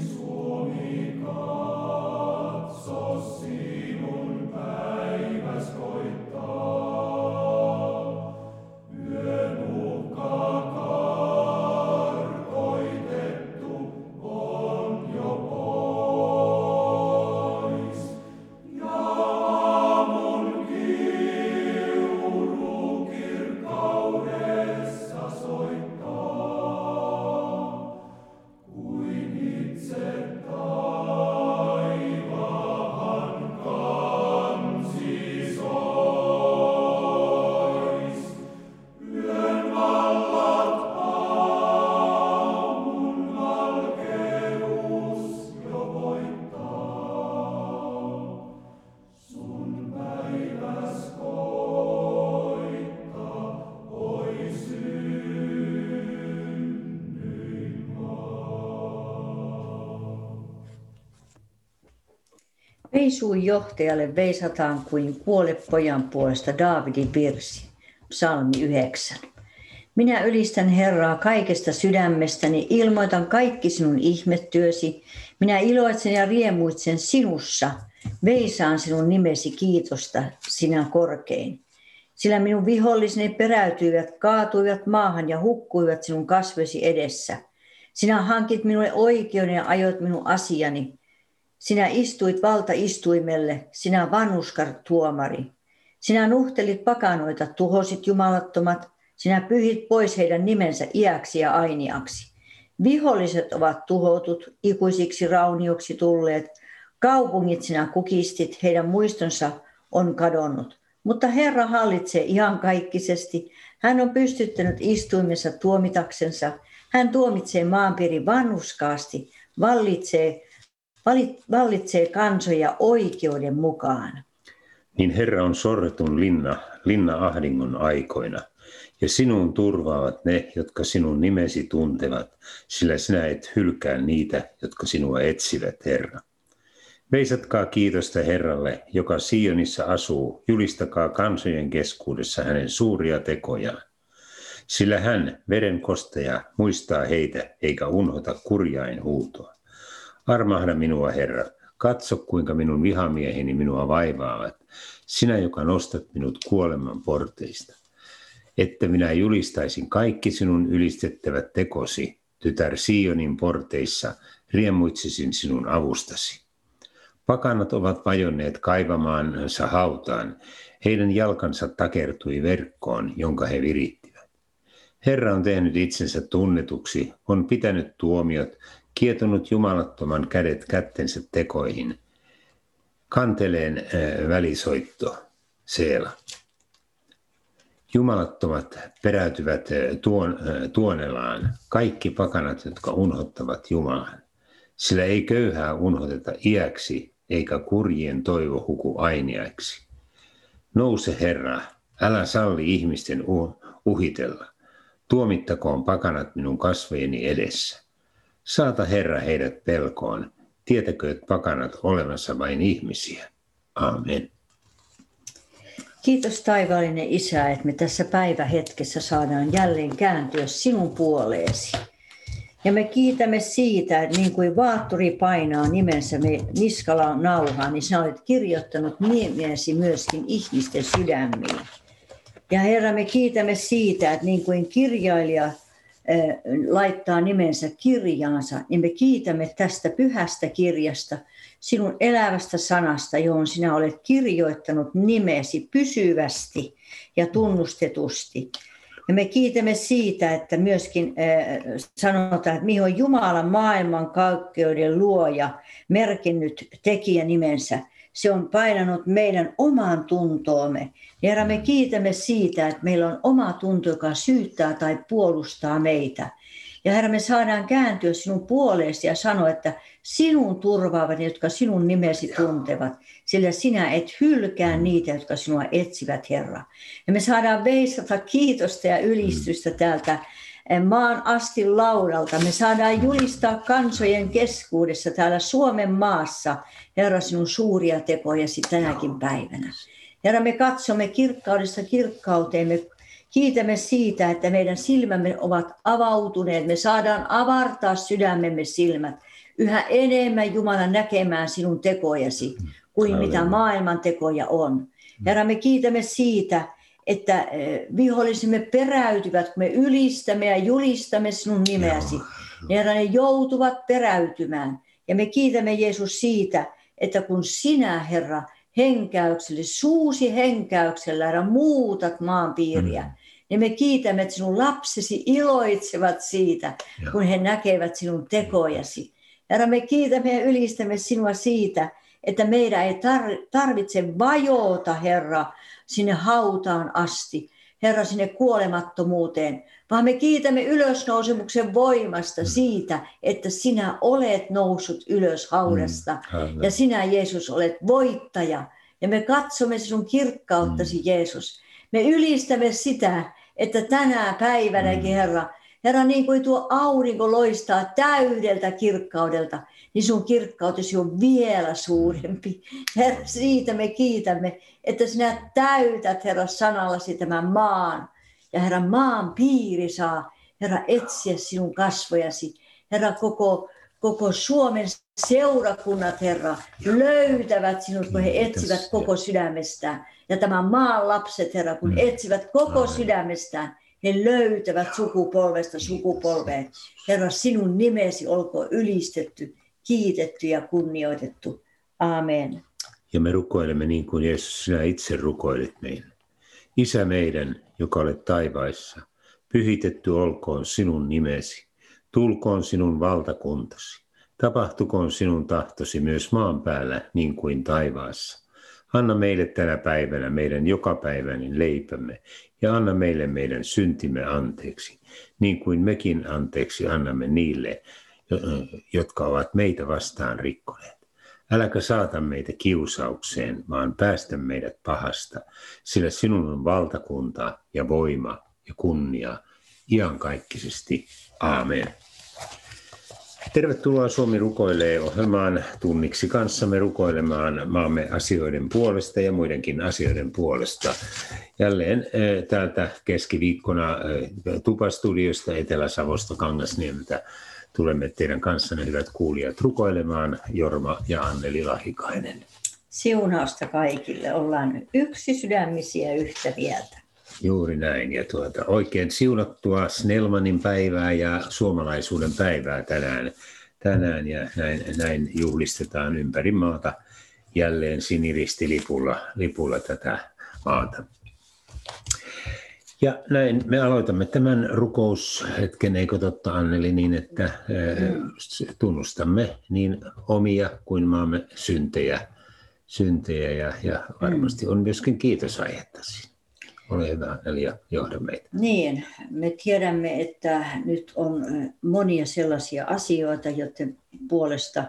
Suomi Veisuun johtajalle veisataan kuin kuole pojan puolesta Daavidin virsi, psalmi 9. Minä ylistän Herraa kaikesta sydämestäni, ilmoitan kaikki sinun ihmettyösi. Minä iloitsen ja riemuitsen sinussa, veisaan sinun nimesi kiitosta, sinä korkein. Sillä minun viholliseni peräytyivät, kaatuivat maahan ja hukkuivat sinun kasvesi edessä. Sinä hankit minulle oikeuden ja ajoit minun asiani. Sinä istuit valtaistuimelle, sinä vanhuskar tuomari. Sinä nuhtelit pakanoita, tuhosit jumalattomat, sinä pyhit pois heidän nimensä iäksi ja ainiaksi. Viholliset ovat tuhotut, ikuisiksi raunioksi tulleet. Kaupungit sinä kukistit, heidän muistonsa on kadonnut. Mutta Herra hallitsee ihan kaikkisesti. Hän on pystyttänyt istuimessa tuomitaksensa. Hän tuomitsee maanpiirin vanhuskaasti, vallitsee vallitsee kansoja oikeuden mukaan. Niin Herra on sorretun linna, linna ahdingon aikoina, ja sinun turvaavat ne, jotka sinun nimesi tuntevat, sillä sinä et hylkää niitä, jotka sinua etsivät, Herra. Veisatkaa kiitosta Herralle, joka Sionissa asuu, julistakaa kansojen keskuudessa hänen suuria tekojaan. Sillä hän, veren kosteja, muistaa heitä eikä unhota kurjain huutoa. Armahda minua, Herra. Katso, kuinka minun vihamieheni minua vaivaavat. Sinä, joka nostat minut kuoleman porteista. Että minä julistaisin kaikki sinun ylistettävät tekosi, tytär Sionin porteissa, riemuitsisin sinun avustasi. Pakanat ovat vajonneet kaivamaansa hautaan. Heidän jalkansa takertui verkkoon, jonka he virittivät. Herra on tehnyt itsensä tunnetuksi, on pitänyt tuomiot kietonut jumalattoman kädet kättensä tekoihin. Kanteleen äh, välisoitto, Seela. Jumalattomat peräytyvät äh, tuon, äh, tuonelaan, kaikki pakanat, jotka unhottavat Jumalan. Sillä ei köyhää unhoteta iäksi, eikä kurjien toivo huku ainiaiksi. Nouse Herra, älä salli ihmisten uhitella. Tuomittakoon pakanat minun kasvojeni edessä. Saata Herra heidät pelkoon. Tietäkööt pakanat olemassa vain ihmisiä. Amen. Kiitos taivaallinen Isä, että me tässä päivähetkessä saadaan jälleen kääntyä sinun puoleesi. Ja me kiitämme siitä, että niin kuin vaatturi painaa nimensä me niskala nauhaan, niin sinä olet kirjoittanut nimesi myöskin ihmisten sydämiin. Ja Herra, me kiitämme siitä, että niin kuin kirjailija laittaa nimensä kirjaansa, niin me kiitämme tästä pyhästä kirjasta, sinun elävästä sanasta, johon sinä olet kirjoittanut nimesi pysyvästi ja tunnustetusti. Ja me kiitämme siitä, että myöskin sanotaan, että mihin on Jumalan maailman kaikkeuden luoja merkinnyt tekijä nimensä. Se on painanut meidän omaan tuntoomme Herra, me kiitämme siitä, että meillä on oma tunto, joka syyttää tai puolustaa meitä. Ja Herra, me saadaan kääntyä sinun puoleesi ja sanoa, että sinun turvaavat, jotka sinun nimesi tuntevat, sillä sinä et hylkää niitä, jotka sinua etsivät, Herra. Ja me saadaan veisata kiitosta ja ylistystä täältä eh, maan asti laudalta. Me saadaan julistaa kansojen keskuudessa täällä Suomen maassa, Herra, sinun suuria tekojasi tänäkin päivänä. Herra, me katsomme kirkkaudesta kirkkauteen, me Kiitämme siitä, että meidän silmämme ovat avautuneet. Me saadaan avartaa sydämemme silmät yhä enemmän Jumala näkemään sinun tekojasi kuin mitä maailman tekoja on. Herra, me kiitämme siitä, että eh, vihollisemme peräytyvät, kun me ylistämme ja julistamme sinun nimeäsi. Herra, ne joutuvat peräytymään. Ja me kiitämme Jeesus siitä, että kun sinä, Herra, henkäyksellä, suusi henkäyksellä, Herra, muutat maanpiiriä, mm. niin me kiitämme, että sinun lapsesi iloitsevat siitä, Joo. kun he näkevät sinun tekojasi. Herra, me kiitämme ja ylistämme sinua siitä, että meidän ei tarvitse vajota, Herra, sinne hautaan asti, Herra, sinne kuolemattomuuteen, vaan me kiitämme ylösnousemuksen voimasta siitä, että sinä olet noussut ylös haudasta mm, ja sinä, Jeesus, olet voittaja. Ja me katsomme sinun kirkkauttasi, mm. Jeesus. Me ylistämme sitä, että tänä päivänäkin, mm. Herra, Herra, niin kuin tuo aurinko loistaa täydeltä kirkkaudelta, niin sun kirkkautesi on vielä suurempi. Herra, siitä me kiitämme, että sinä täytät, Herra, sanallasi tämän maan. Ja Herra, maan piiri saa, Herra, etsiä sinun kasvojasi. Herra, koko, koko Suomen seurakunnat, Herra, löytävät sinut, kun he etsivät koko sydämestään. Ja tämän maan lapset, Herra, kun mm. etsivät koko sydämestään, he löytävät sukupolvesta sukupolveen. Herra, sinun nimesi olkoon ylistetty, kiitetty ja kunnioitettu. Amen. Ja me rukoilemme niin kuin Jeesus, sinä itse rukoilit meille. Isä meidän, joka olet taivaissa, pyhitetty olkoon sinun nimesi, tulkoon sinun valtakuntasi, tapahtukoon sinun tahtosi myös maan päällä niin kuin taivaassa. Anna meille tänä päivänä meidän jokapäiväinen leipämme ja anna meille meidän syntimme anteeksi, niin kuin mekin anteeksi annamme niille, jotka ovat meitä vastaan rikkoneet. Äläkä saata meitä kiusaukseen, vaan päästä meidät pahasta, sillä sinun on valtakunta ja voima ja kunnia iankaikkisesti. Aamen. Tervetuloa Suomi rukoilee ohjelmaan tunniksi kanssamme rukoilemaan maamme asioiden puolesta ja muidenkin asioiden puolesta. Jälleen eh, täältä keskiviikkona eh, Tupastudiosta Etelä-Savosta Kangasniemeltä tulemme teidän kanssanne hyvät kuulijat rukoilemaan Jorma ja Anneli Lahikainen. Siunausta kaikille. Ollaan yksi sydämisiä yhtä mieltä. Juuri näin. Ja tuota, oikein siunattua Snellmanin päivää ja suomalaisuuden päivää tänään. tänään ja näin, näin juhlistetaan ympäri maata jälleen siniristilipulla lipulla tätä maata. Ja näin me aloitamme tämän rukoushetken, eikö totta Anneli, niin että tunnustamme niin omia kuin maamme syntejä, syntejä ja, ja varmasti on myöskin kiitosaihetta siinä. Hyvä, Elia, johda meitä. Niin, me tiedämme, että nyt on monia sellaisia asioita, joiden puolesta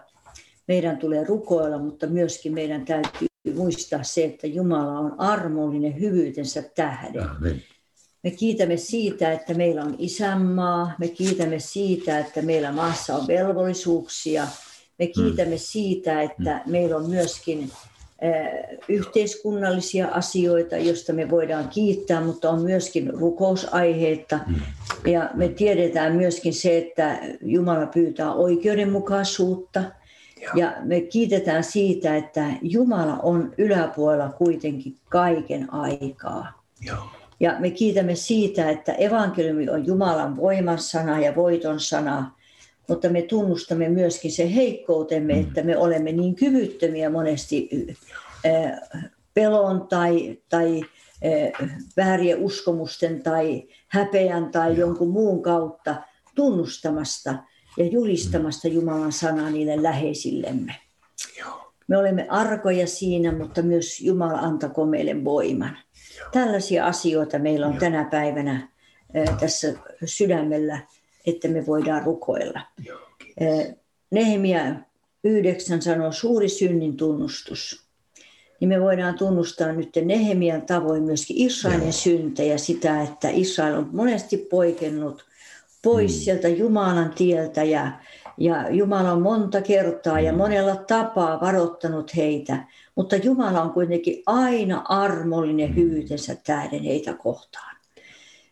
meidän tulee rukoilla, mutta myöskin meidän täytyy muistaa se, että Jumala on armollinen hyvyytensä tähden. Amen. Me kiitämme siitä, että meillä on isänmaa. Me kiitämme siitä, että meillä maassa on velvollisuuksia. Me kiitämme mm. siitä, että mm. meillä on myöskin yhteiskunnallisia asioita, joista me voidaan kiittää, mutta on myöskin rukousaiheita. Mm. Ja me tiedetään myöskin se, että Jumala pyytää oikeudenmukaisuutta. Ja me kiitetään siitä, että Jumala on yläpuolella kuitenkin kaiken aikaa. Joo. Ja me kiitämme siitä, että evankeliumi on Jumalan voiman sana ja voiton sana, mutta me tunnustamme myöskin se heikkoutemme, mm. että me olemme niin kyvyttömiä monesti pelon tai, tai väärien uskomusten tai häpeän tai jonkun muun kautta tunnustamasta ja julistamasta mm. Jumalan sanaa niille läheisillemme. Me olemme arkoja siinä, mutta myös Jumala antako meille voiman. Tällaisia asioita meillä on tänä päivänä tässä sydämellä, että me voidaan rukoilla. Nehemia 9 sanoo suuri synnin tunnustus. Niin me voidaan tunnustaa nyt Nehemian tavoin myöskin Israelin syntejä, sitä, että Israel on monesti poikennut pois mm. sieltä Jumalan tieltä ja, ja Jumala on monta kertaa ja mm. monella tapaa varoittanut heitä, mutta Jumala on kuitenkin aina armollinen hyvyytensä tähden heitä kohtaan.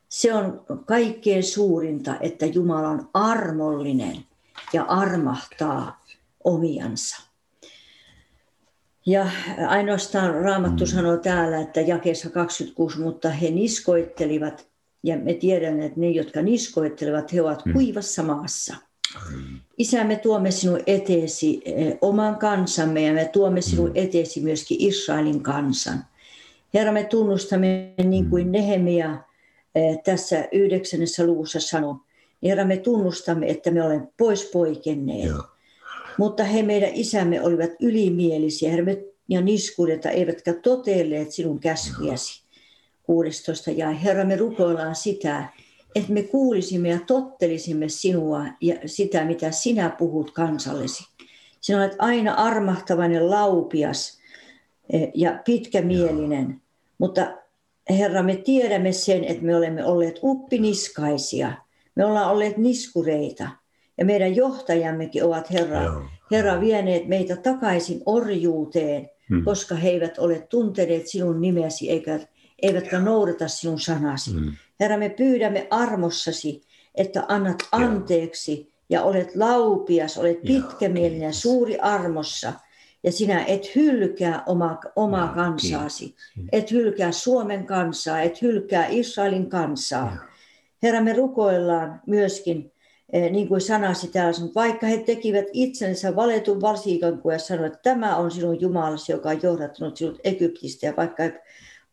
Se on kaikkein suurinta, että Jumala on armollinen ja armahtaa omiansa. Ja ainoastaan Raamattu mm. sanoo täällä, että jakeessa 26, mutta he niskoittelivat, ja me tiedämme, että ne, jotka niskoittelevat, he ovat mm. kuivassa maassa. Isä, me tuomme sinun eteesi eh, oman kansamme ja me tuomme sinun mm. eteesi myöskin Israelin kansan. Herra, me tunnustamme niin kuin. Nehemia eh, tässä yhdeksännessä luvussa sanoi. Herra, me tunnustamme, että me olemme pois poikenneet. Joo mutta he meidän isämme olivat ylimielisiä herme, ja niskuudetta, eivätkä toteelleet sinun käskyjäsi. 16. Ja Herra, me rukoillaan sitä, että me kuulisimme ja tottelisimme sinua ja sitä, mitä sinä puhut kansallesi. Sinä olet aina armahtavainen, laupias eh, ja pitkämielinen, mutta Herra, me tiedämme sen, että me olemme olleet uppiniskaisia. Me ollaan olleet niskureita. Ja meidän johtajammekin ovat, Herra, Joo. Herra vieneet meitä takaisin orjuuteen, hmm. koska he eivät ole tunteneet sinun nimesi eikä, eivätkä noudata sinun sanasi. Hmm. Herra, me pyydämme armossasi, että annat anteeksi ja olet laupias, olet pitkämielinen, suuri armossa. Ja sinä et hylkää oma, omaa kansaasi, et hylkää Suomen kansaa, et hylkää Israelin kansaa. Herra, me rukoillaan myöskin Eh, niin kuin sanasi täällä, vaikka he tekivät itsensä valetun varsiikan, kun ja sanoivat, että tämä on sinun Jumalasi, joka on johdattanut sinut Egyptistä, ja vaikka he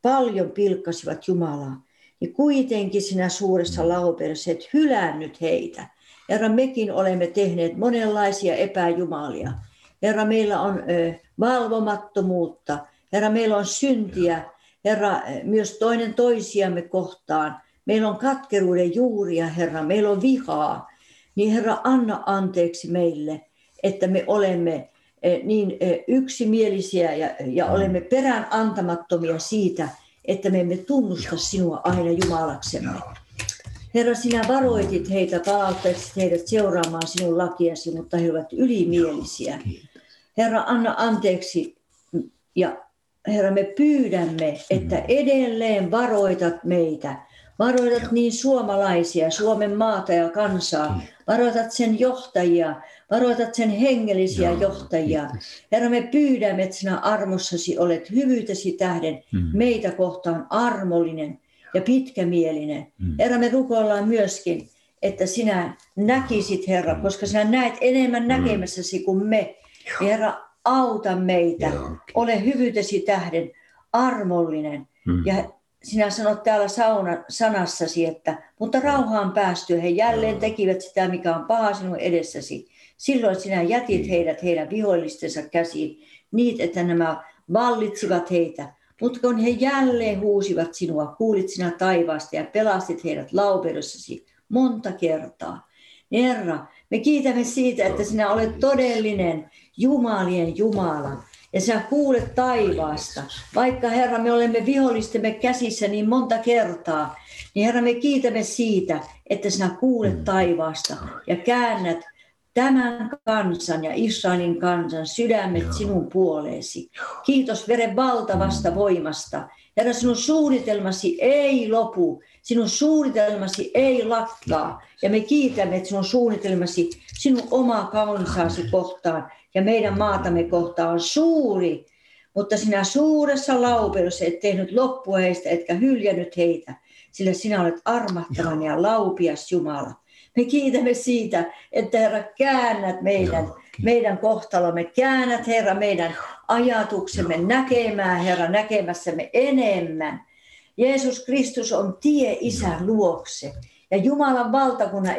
paljon pilkkasivat Jumalaa, niin kuitenkin sinä suuressa mm. laupeudessa et hylännyt heitä. Herra, mekin olemme tehneet monenlaisia epäjumalia. Herra, meillä on valvomattomuutta. Herra, meillä on syntiä. Herra, myös toinen toisiamme kohtaan. Meillä on katkeruuden juuria, Herra. Meillä on vihaa niin Herra, anna anteeksi meille, että me olemme niin yksimielisiä ja, ja mm. olemme perään antamattomia siitä, että me emme tunnusta sinua aina Jumalaksemme. Herra, sinä varoitit heitä, palauttaisit heidät seuraamaan sinun lakiasi, mutta he ovat ylimielisiä. Herra, anna anteeksi ja Herra, me pyydämme, että mm. edelleen varoitat meitä Varoitat niin suomalaisia, Suomen maata ja kansaa. Varoitat sen johtajia, varoitat sen hengellisiä Joo, johtajia. Kiitos. Herra, me pyydämme, että sinä armossasi olet hyvyytesi tähden mm. meitä kohtaan armollinen ja pitkämielinen. Mm. Herra, me rukoillaan myöskin, että sinä näkisit, Herra, mm. koska sinä näet enemmän mm. näkemässäsi kuin me. Joo. Herra, auta meitä. Joo, Ole hyvyytesi tähden armollinen. Mm. Ja sinä sanot täällä sauna, sanassasi, että mutta rauhaan päästyä he jälleen tekivät sitä, mikä on paha sinun edessäsi. Silloin sinä jätit niin. heidät heidän vihollistensa käsiin, niin että nämä vallitsivat heitä. Mutta kun he jälleen huusivat sinua, kuulit sinä taivaasta ja pelastit heidät laupeudessasi monta kertaa. Herra, me kiitämme siitä, että sinä olet todellinen Jumalien Jumala ja sinä kuulet taivaasta. Vaikka Herra, me olemme vihollistemme käsissä niin monta kertaa, niin Herra, me kiitämme siitä, että sinä kuulet mm. taivaasta ja käännät tämän kansan ja Israelin kansan sydämet sinun puoleesi. Kiitos veren valtavasta mm. voimasta. Herra, sinun suunnitelmasi ei lopu, sinun suunnitelmasi ei lakkaa. Ja me kiitämme, että sinun suunnitelmasi sinun omaa kansaasi kohtaan ja meidän maatamme kohtaan on suuri, mutta sinä suuressa laupeudessa et tehnyt loppua heistä, etkä hyljännyt heitä, sillä sinä olet armahtavan ja laupias Jumala. Me kiitämme siitä, että Herra käännät meidän, meidän kohtalomme, käännät Herra meidän ajatuksemme näkemään Herra näkemässämme enemmän. Jeesus Kristus on tie Isän luokse. Ja Jumalan valtakunnan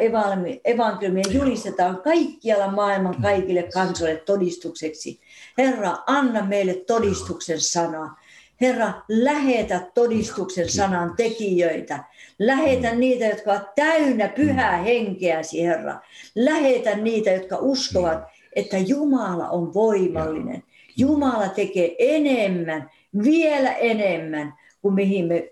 evankeliumia julistetaan kaikkialla maailman kaikille kansoille todistukseksi. Herra, anna meille todistuksen sana. Herra, lähetä todistuksen sanan tekijöitä. Lähetä niitä, jotka ovat täynnä pyhää henkeäsi, Herra. Lähetä niitä, jotka uskovat, että Jumala on voimallinen. Jumala tekee enemmän, vielä enemmän kuin mihin me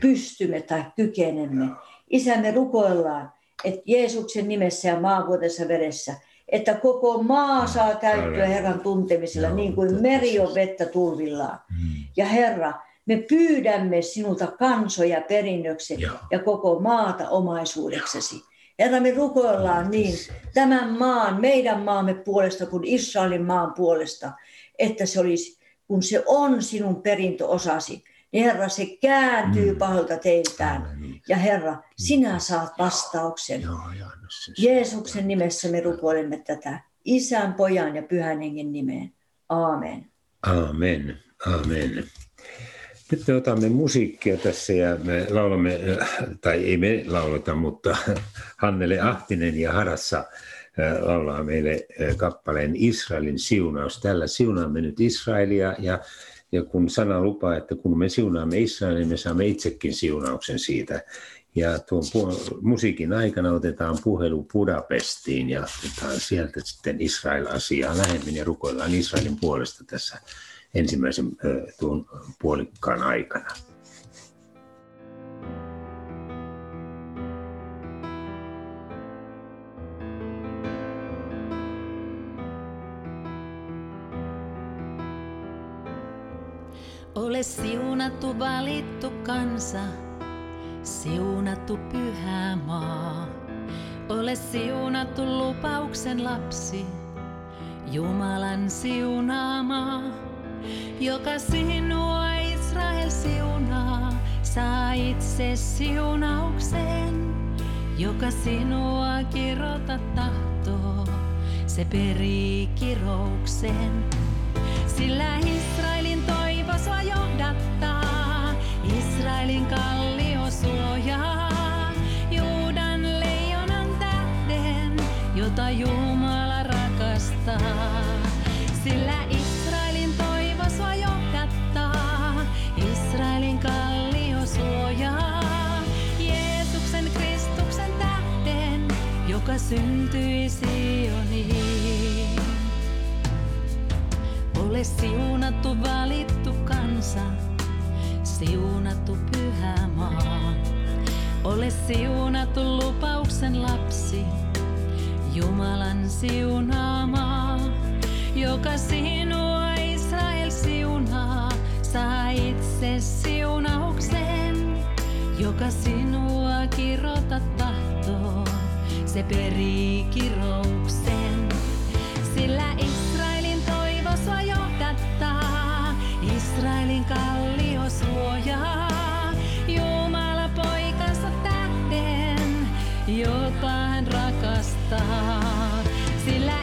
pystymme tai kykenemme. Isä, me rukoillaan, että Jeesuksen nimessä ja maavuotessa veressä, että koko maa saa täyttyä Herran tuntemisella, niin kuin meri on vettä tulvillaan. Mm. Ja Herra, Me pyydämme sinulta kansoja perinnöksi ja koko maata omaisuudeksesi. Herra, me rukoillaan niin tämän maan, meidän maamme puolesta kuin Israelin maan puolesta, että se olisi, kun se on sinun perintöosasi, Herra, se kääntyy mm. pahalta teiltään. Ja Herra, sinä saat vastauksen. Jeesuksen nimessä me rukoilemme tätä. Isän, pojan ja pyhän hengen nimeen. Aamen. Amen. Amen. Nyt me otamme musiikkia tässä ja me laulamme, tai ei me lauleta, mutta Hannele Ahtinen ja Harassa äh, laulaa meille äh, kappaleen Israelin siunaus. Tällä siunaamme nyt Israelia ja, ja kun sana lupaa, että kun me siunaamme Israelin, niin me saamme itsekin siunauksen siitä. Ja tuon musiikin aikana otetaan puhelu Budapestiin ja otetaan sieltä sitten Israel-asiaa lähemmin ja rukoillaan Israelin puolesta tässä ensimmäisen tuon puolikkaan aikana. Ole siunattu valittu kansa, siunattu pyhä maa. Ole siunattu lupauksen lapsi, Jumalan siunaamaa joka sinua Israel siunaa, saa itse siunauksen. Joka sinua kirota tahtoo, se perii kirouksen. Sillä toivo sua johdattaa, Israelin kallio suojaa. Juudan leijonan tähden, jota Jumala rakastaa. Sillä joka syntyi Sioniin. Ole siunattu valittu kansa, siunattu pyhä maa. Ole siunattu lupauksen lapsi, Jumalan siunaamaa, joka sinua Israel siunaa, saa itse siunauksen, joka sinua kirota tahtoo se perii kirouksen. Sillä Israelin Israelin kallio suojaa. Jumala poikansa tähden, jota hän rakastaa. Sillä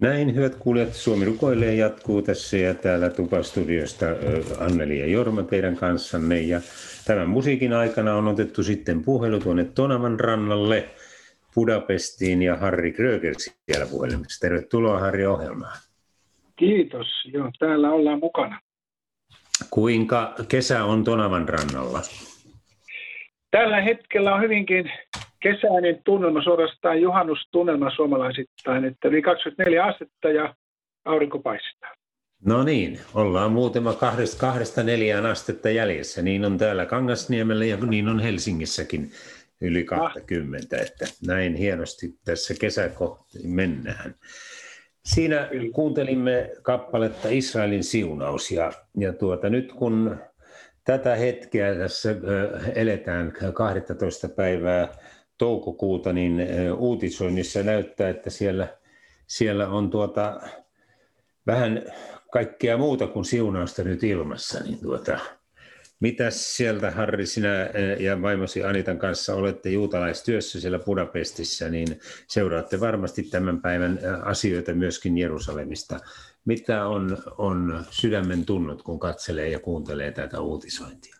Näin, hyvät kuulijat, Suomi rukoilee jatkuu tässä ja täällä Tupastudiosta Anneli ja Jorma teidän kanssanne. Ja tämän musiikin aikana on otettu sitten puhelu tuonne Tonavan rannalle. Budapestiin ja Harri Kröger siellä puhelimessa. Tervetuloa Harri ohjelmaan. Kiitos, joo, täällä ollaan mukana. Kuinka kesä on Tonavan rannalla? Tällä hetkellä on hyvinkin kesäinen tunnelma, suorastaan juhannustunnelma suomalaisittain, että yli 24 astetta ja aurinko paistaa. No niin, ollaan muutama kahdesta, kahdesta neljään astetta jäljessä. Niin on täällä Kangasniemellä ja niin on Helsingissäkin yli 20, että näin hienosti tässä kesäkohti mennään. Siinä kuuntelimme kappaletta Israelin siunaus ja, ja tuota, nyt kun tätä hetkeä tässä eletään 12 päivää toukokuuta, niin uutisoinnissa näyttää, että siellä, siellä on tuota, vähän kaikkea muuta kuin siunausta nyt ilmassa. Niin tuota, Mitäs sieltä Harri, sinä ja vaimosi Anitan kanssa olette juutalaistyössä siellä Budapestissa, niin seuraatte varmasti tämän päivän asioita myöskin Jerusalemista. Mitä on, on sydämen tunnot, kun katselee ja kuuntelee tätä uutisointia?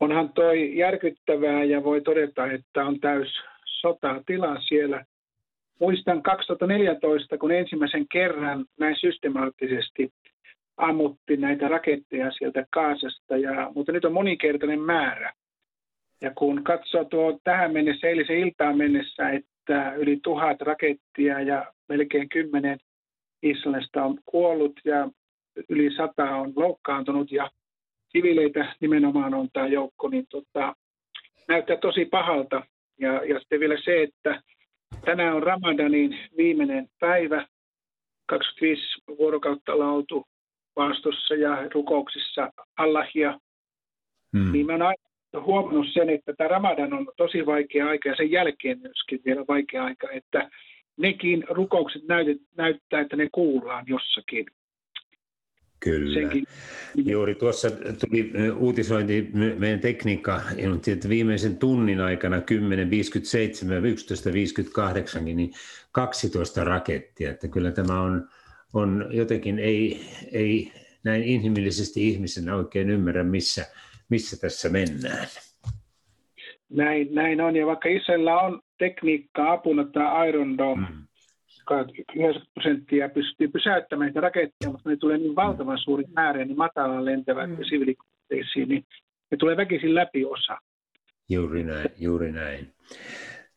Onhan toi järkyttävää ja voi todeta, että on täys sotatila siellä. Muistan 2014, kun ensimmäisen kerran näin systemaattisesti ammutti näitä raketteja sieltä Kaasasta, ja, mutta nyt on moninkertainen määrä. Ja kun katsoo tuo tähän mennessä, eilisen iltaan mennessä, että yli tuhat rakettia ja melkein kymmenen Islannista on kuollut ja yli sata on loukkaantunut ja sivileitä nimenomaan on tämä joukko, niin tota, näyttää tosi pahalta. Ja, ja sitten vielä se, että tänään on Ramadanin viimeinen päivä, 25 vuorokautta ollaan oltu vaastossa ja rukouksissa Allahia, hmm. niin mä oon aina huomannut sen, että tämä Ramadan on tosi vaikea aika ja sen jälkeen myöskin vielä vaikea aika, että nekin rukoukset näytet, näyttää, että ne kuullaan jossakin. Kyllä. Senkin. Juuri tuossa tuli uutisointi, meidän tekniikka ilmoitti, että viimeisen tunnin aikana 10.57, 11.58, niin 12 rakettia, että kyllä tämä on, on jotenkin ei, ei näin inhimillisesti ihmisenä oikein ymmärrä, missä, missä tässä mennään. Näin, näin on, ja vaikka Israelilla on tekniikka apuna tämä Iron Dome, mm. 90 prosenttia pystyy pysäyttämään niitä raketteja, mutta ne tulee niin valtavan suuri määrä, niin matalaan lentävät mm. siviilikohteisiin, niin ne tulee väkisin läpi osa. Juuri näin, juuri näin.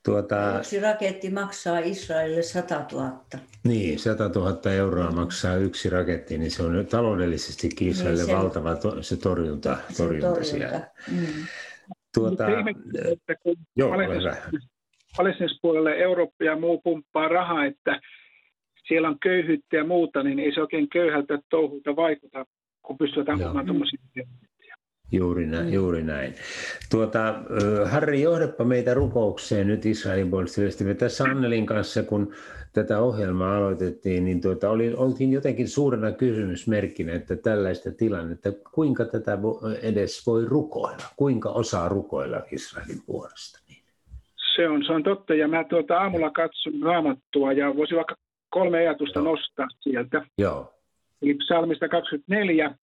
Tuota, yksi raketti maksaa Israelille 100 000. Niin, 100 000 euroa maksaa yksi raketti, niin se on taloudellisesti Israelille niin, se, valtava to, se torjunta, se torjunta, torjunta. siellä. Mm. Tuota, että kun joo, puolelle Eurooppa ja muu pumppaa rahaa, että siellä on köyhyyttä ja muuta, niin ei se oikein köyhältä touhulta vaikuta, kun pystytään puhumaan tuommoisia Juuri näin. Juuri näin. Tuota, Harri, johdappa meitä rukoukseen nyt Israelin puolesta. Me tässä Annelin kanssa, kun tätä ohjelmaa aloitettiin, niin tuota, oli, oltiin jotenkin suurena kysymysmerkkinä, että tällaista tilannetta, kuinka tätä edes voi rukoilla? Kuinka osaa rukoilla Israelin puolesta? Se on, se on totta, ja mä tuota aamulla katson raamattua, ja voisin vaikka kolme ajatusta Joo. nostaa sieltä. Joo. Eli psalmista 24,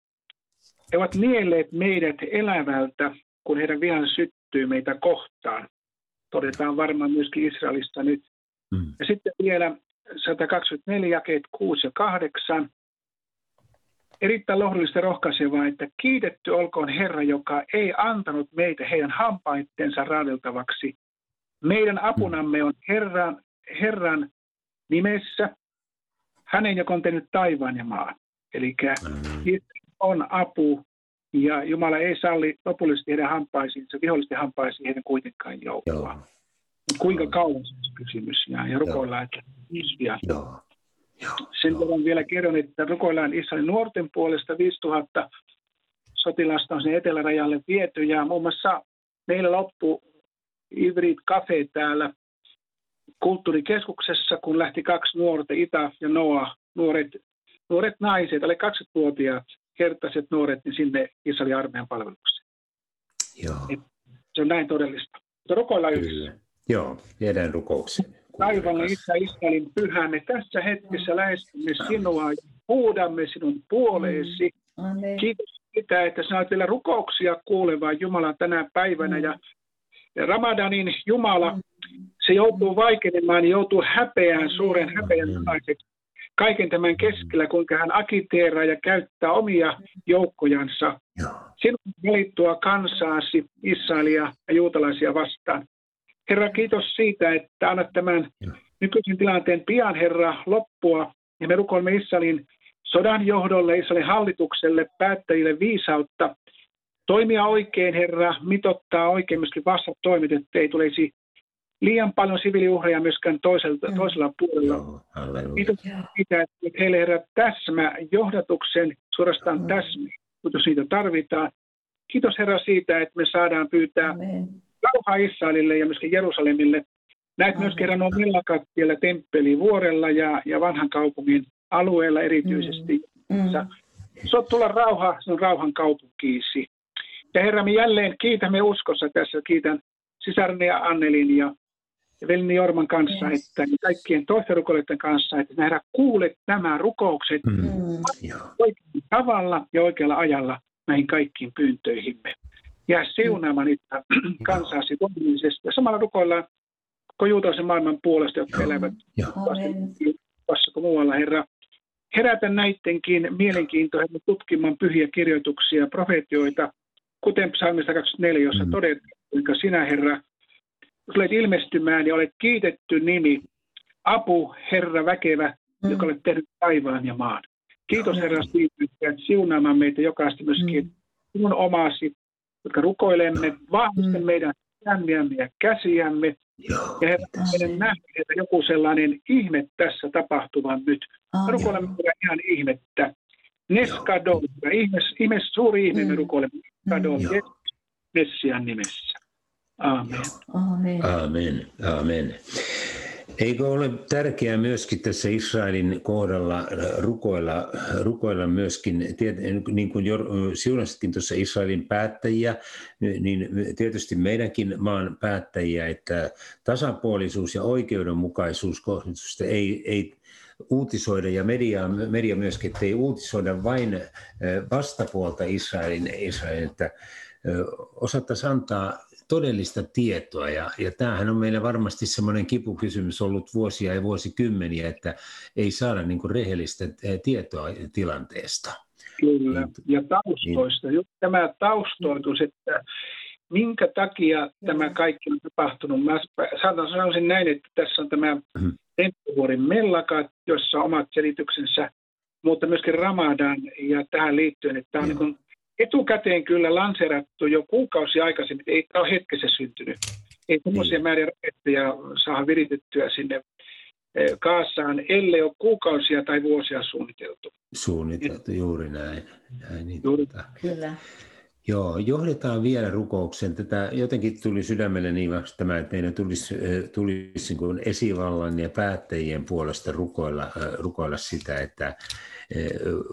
he ovat nielleet meidät elävältä, kun heidän vihan syttyy meitä kohtaan. Todetaan varmaan myöskin Israelista nyt. Mm. Ja sitten vielä 124 jakeet 6 ja 8. Erittäin lohdullista rohkaisevaa, että kiitetty olkoon Herra, joka ei antanut meitä heidän hampaittensa raadeltavaksi. Meidän apunamme on Herran, Herran nimessä, hänen, joka on tehnyt taivaan ja maan. Eli mm. On apu. Ja Jumala ei salli lopullisesti heidän hampaisiinsa, vihollisten hampaisiin heidän kuitenkaan joukkoa. Kuinka kauan se on kysymys? Ja, ja rukoillaan, että isviä. Joo. Sen verran vielä kerron, että rukoillaan Israelin nuorten puolesta. 5000 sotilasta on sen etelärajalle viety. Ja muun muassa meillä loppu Ivrit Cafe täällä kulttuurikeskuksessa, kun lähti kaksi nuorta, Ita ja Noa, nuoret, nuoret naiset, alle 20-vuotiaat kertaiset nuoret niin sinne Israelin armeijan palvelukseen. Joo. Et se on näin todellista. Mutta rukoillaan Kyllä. Joo, viedään rukoukseen. Taivaalla Isä Israelin pyhä, me tässä hetkessä lähestymme sinua ja huudamme sinun puoleesi. Mm. Kiitos sitä, että sä vielä rukouksia kuulevaa Jumala tänä päivänä. Ja Ramadanin Jumala, mm. Se joutuu vaikenemaan, joutuu häpeään, suuren häpeän alaiseksi kaiken tämän keskellä, kuinka hän akiteeraa ja käyttää omia joukkojansa sinun valittua kansaasi, Israelia ja juutalaisia vastaan. Herra, kiitos siitä, että annat tämän nykyisen tilanteen pian, Herra, loppua. Ja me rukoilemme Israelin sodan johdolle, Israelin hallitukselle, päättäjille viisautta toimia oikein, Herra, mitottaa oikein myöskin toimet, että ei tulisi liian paljon siviiliuhreja myöskään toiselta, mm. toisella puolella. Joo, Kiitos siitä, että heille herra täsmä johdatuksen, suorastaan mm. täsmä, jos niitä tarvitaan. Kiitos Herra siitä, että me saadaan pyytää Amen. rauhaa Israelille ja myöskin Jerusalemille. Näet myös kerran nuo mellakat siellä temppelivuorella ja, ja vanhan kaupungin alueella erityisesti. Mm. Mm. So, tulla rauha on rauhan kaupunkiisi. Ja Herra, me jälleen kiitämme uskossa tässä. Kiitän sisarni ja Annelin ja Velni Jorman kanssa, yes. että kaikkien toisten rukoilijoiden kanssa, että nähdä kuulet nämä rukoukset mm. oikealla tavalla ja oikealla ajalla näihin kaikkiin pyyntöihimme. Ja siunaamaan niitä kansaasi voimallisesti. Ja samalla rukoillaan koko juutalaisen maailman puolesta, jotka elävät vasta kuin muualla, Herra. Herätä näidenkin mielenkiintoisen tutkimaan pyhiä kirjoituksia, profeetioita, kuten psalmista 24, jossa mm. todetaan, kuinka sinä, Herra, tulet ilmestymään ja olet kiitetty nimi, apu, Herra väkevä, mm. joka olet tehnyt taivaan ja maan. Kiitos Herra siitä, että siunaamaan meitä jokaista myöskin mm. sinun omasi, jotka rukoilemme, vahvista mm. meidän sydämiämme ja käsiämme. Joo, ja Herra, meidän nähdä, että joku sellainen ihme tässä tapahtuvan nyt. Oh, rukoilemme ihan ihmettä. Neskadol, ihme, ihme, suuri ihme mm. me rukoilemme. Neskadol, mm. Messian nimessä. Aamen. Aamen. Aamen. Aamen. Eikö ole tärkeää myöskin tässä Israelin kohdalla rukoilla, rukoilla myöskin, niin kuin siunasitkin tuossa Israelin päättäjiä, niin tietysti meidänkin maan päättäjiä, että tasapuolisuus ja oikeudenmukaisuus ei, ei uutisoida ja media, media myöskin, että ei uutisoida vain vastapuolta Israelin, Israelin että osattaisiin antaa todellista tietoa. Ja, ja tämähän on meillä varmasti semmoinen kipukysymys ollut vuosia ja vuosikymmeniä, että ei saada niin kuin rehellistä eh, tietoa tilanteesta. Kyllä, niin, ja taustoista. Niin. Tämä taustoitus, että minkä takia tämä kaikki on tapahtunut. Mä sanoisin näin, että tässä on tämä mm. Temppuvuorin mellakat, jossa on omat selityksensä, mutta myöskin Ramadan ja tähän liittyen, että tämä on niin etukäteen kyllä lanserattu jo kuukausi aikaisemmin, ei tämä ole hetkessä syntynyt. Ei tuommoisia niin. määriä raketteja saa viritettyä sinne eh, Kaasaan, ellei ole kuukausia tai vuosia suunniteltu. Suunniteltu, juuri näin. näin niin juuri, tota. kyllä. Joo, johdetaan vielä rukouksen. Tätä jotenkin tuli sydämelle niin tämä, että meidän tulisi, tulisi niin esivallan ja päättäjien puolesta rukoilla, rukoilla sitä, että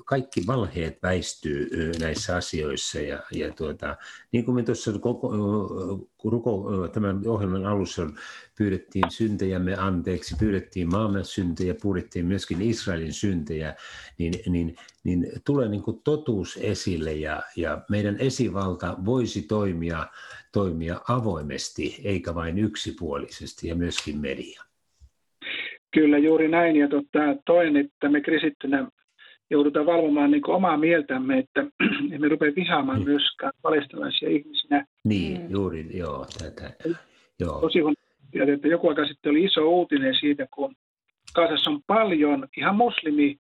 kaikki valheet väistyy näissä asioissa ja, ja tuota, niin kuin me tuossa koko, tämän ohjelman alussa pyydettiin syntejämme anteeksi, pyydettiin maamme syntejä, pyydettiin myöskin Israelin syntejä, niin, niin, niin tulee niin kuin totuus esille ja, ja meidän esivalta voisi toimia, toimia avoimesti eikä vain yksipuolisesti ja myöskin media. Kyllä juuri näin. Ja totta, toinen, että me kristittynä joudutaan valvomaan niin omaa mieltämme, että emme rupea vihaamaan niin. myöskään palestinaisia ihmisinä. Niin, mm. juuri, joo. Tätä, joo. Tosi on, että joku aika sitten oli iso uutinen siitä, kun Kaasassa on paljon ihan muslimi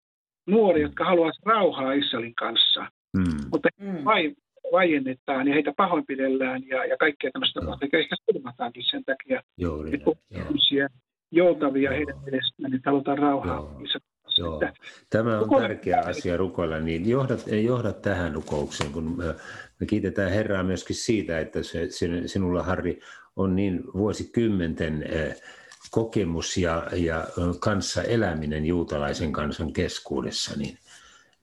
nuori, mm. jotka haluaisivat rauhaa Israelin kanssa, mm. mutta mm. vai, vaiennetaan ja heitä pahoinpidellään ja, ja kaikkea tämmöistä no. tapahtuu, ehkä surmataankin sen takia, Juuri, että joo. joutavia joo. heidän mielestään, niin halutaan rauhaa Joo. Joo. Tämä on tärkeä asia rukoilla, niin johda, johda tähän rukoukseen, kun me, me kiitetään Herraa myöskin siitä, että se, sinulla Harri on niin vuosikymmenten eh, kokemus ja, ja kanssa eläminen juutalaisen kansan keskuudessa, niin,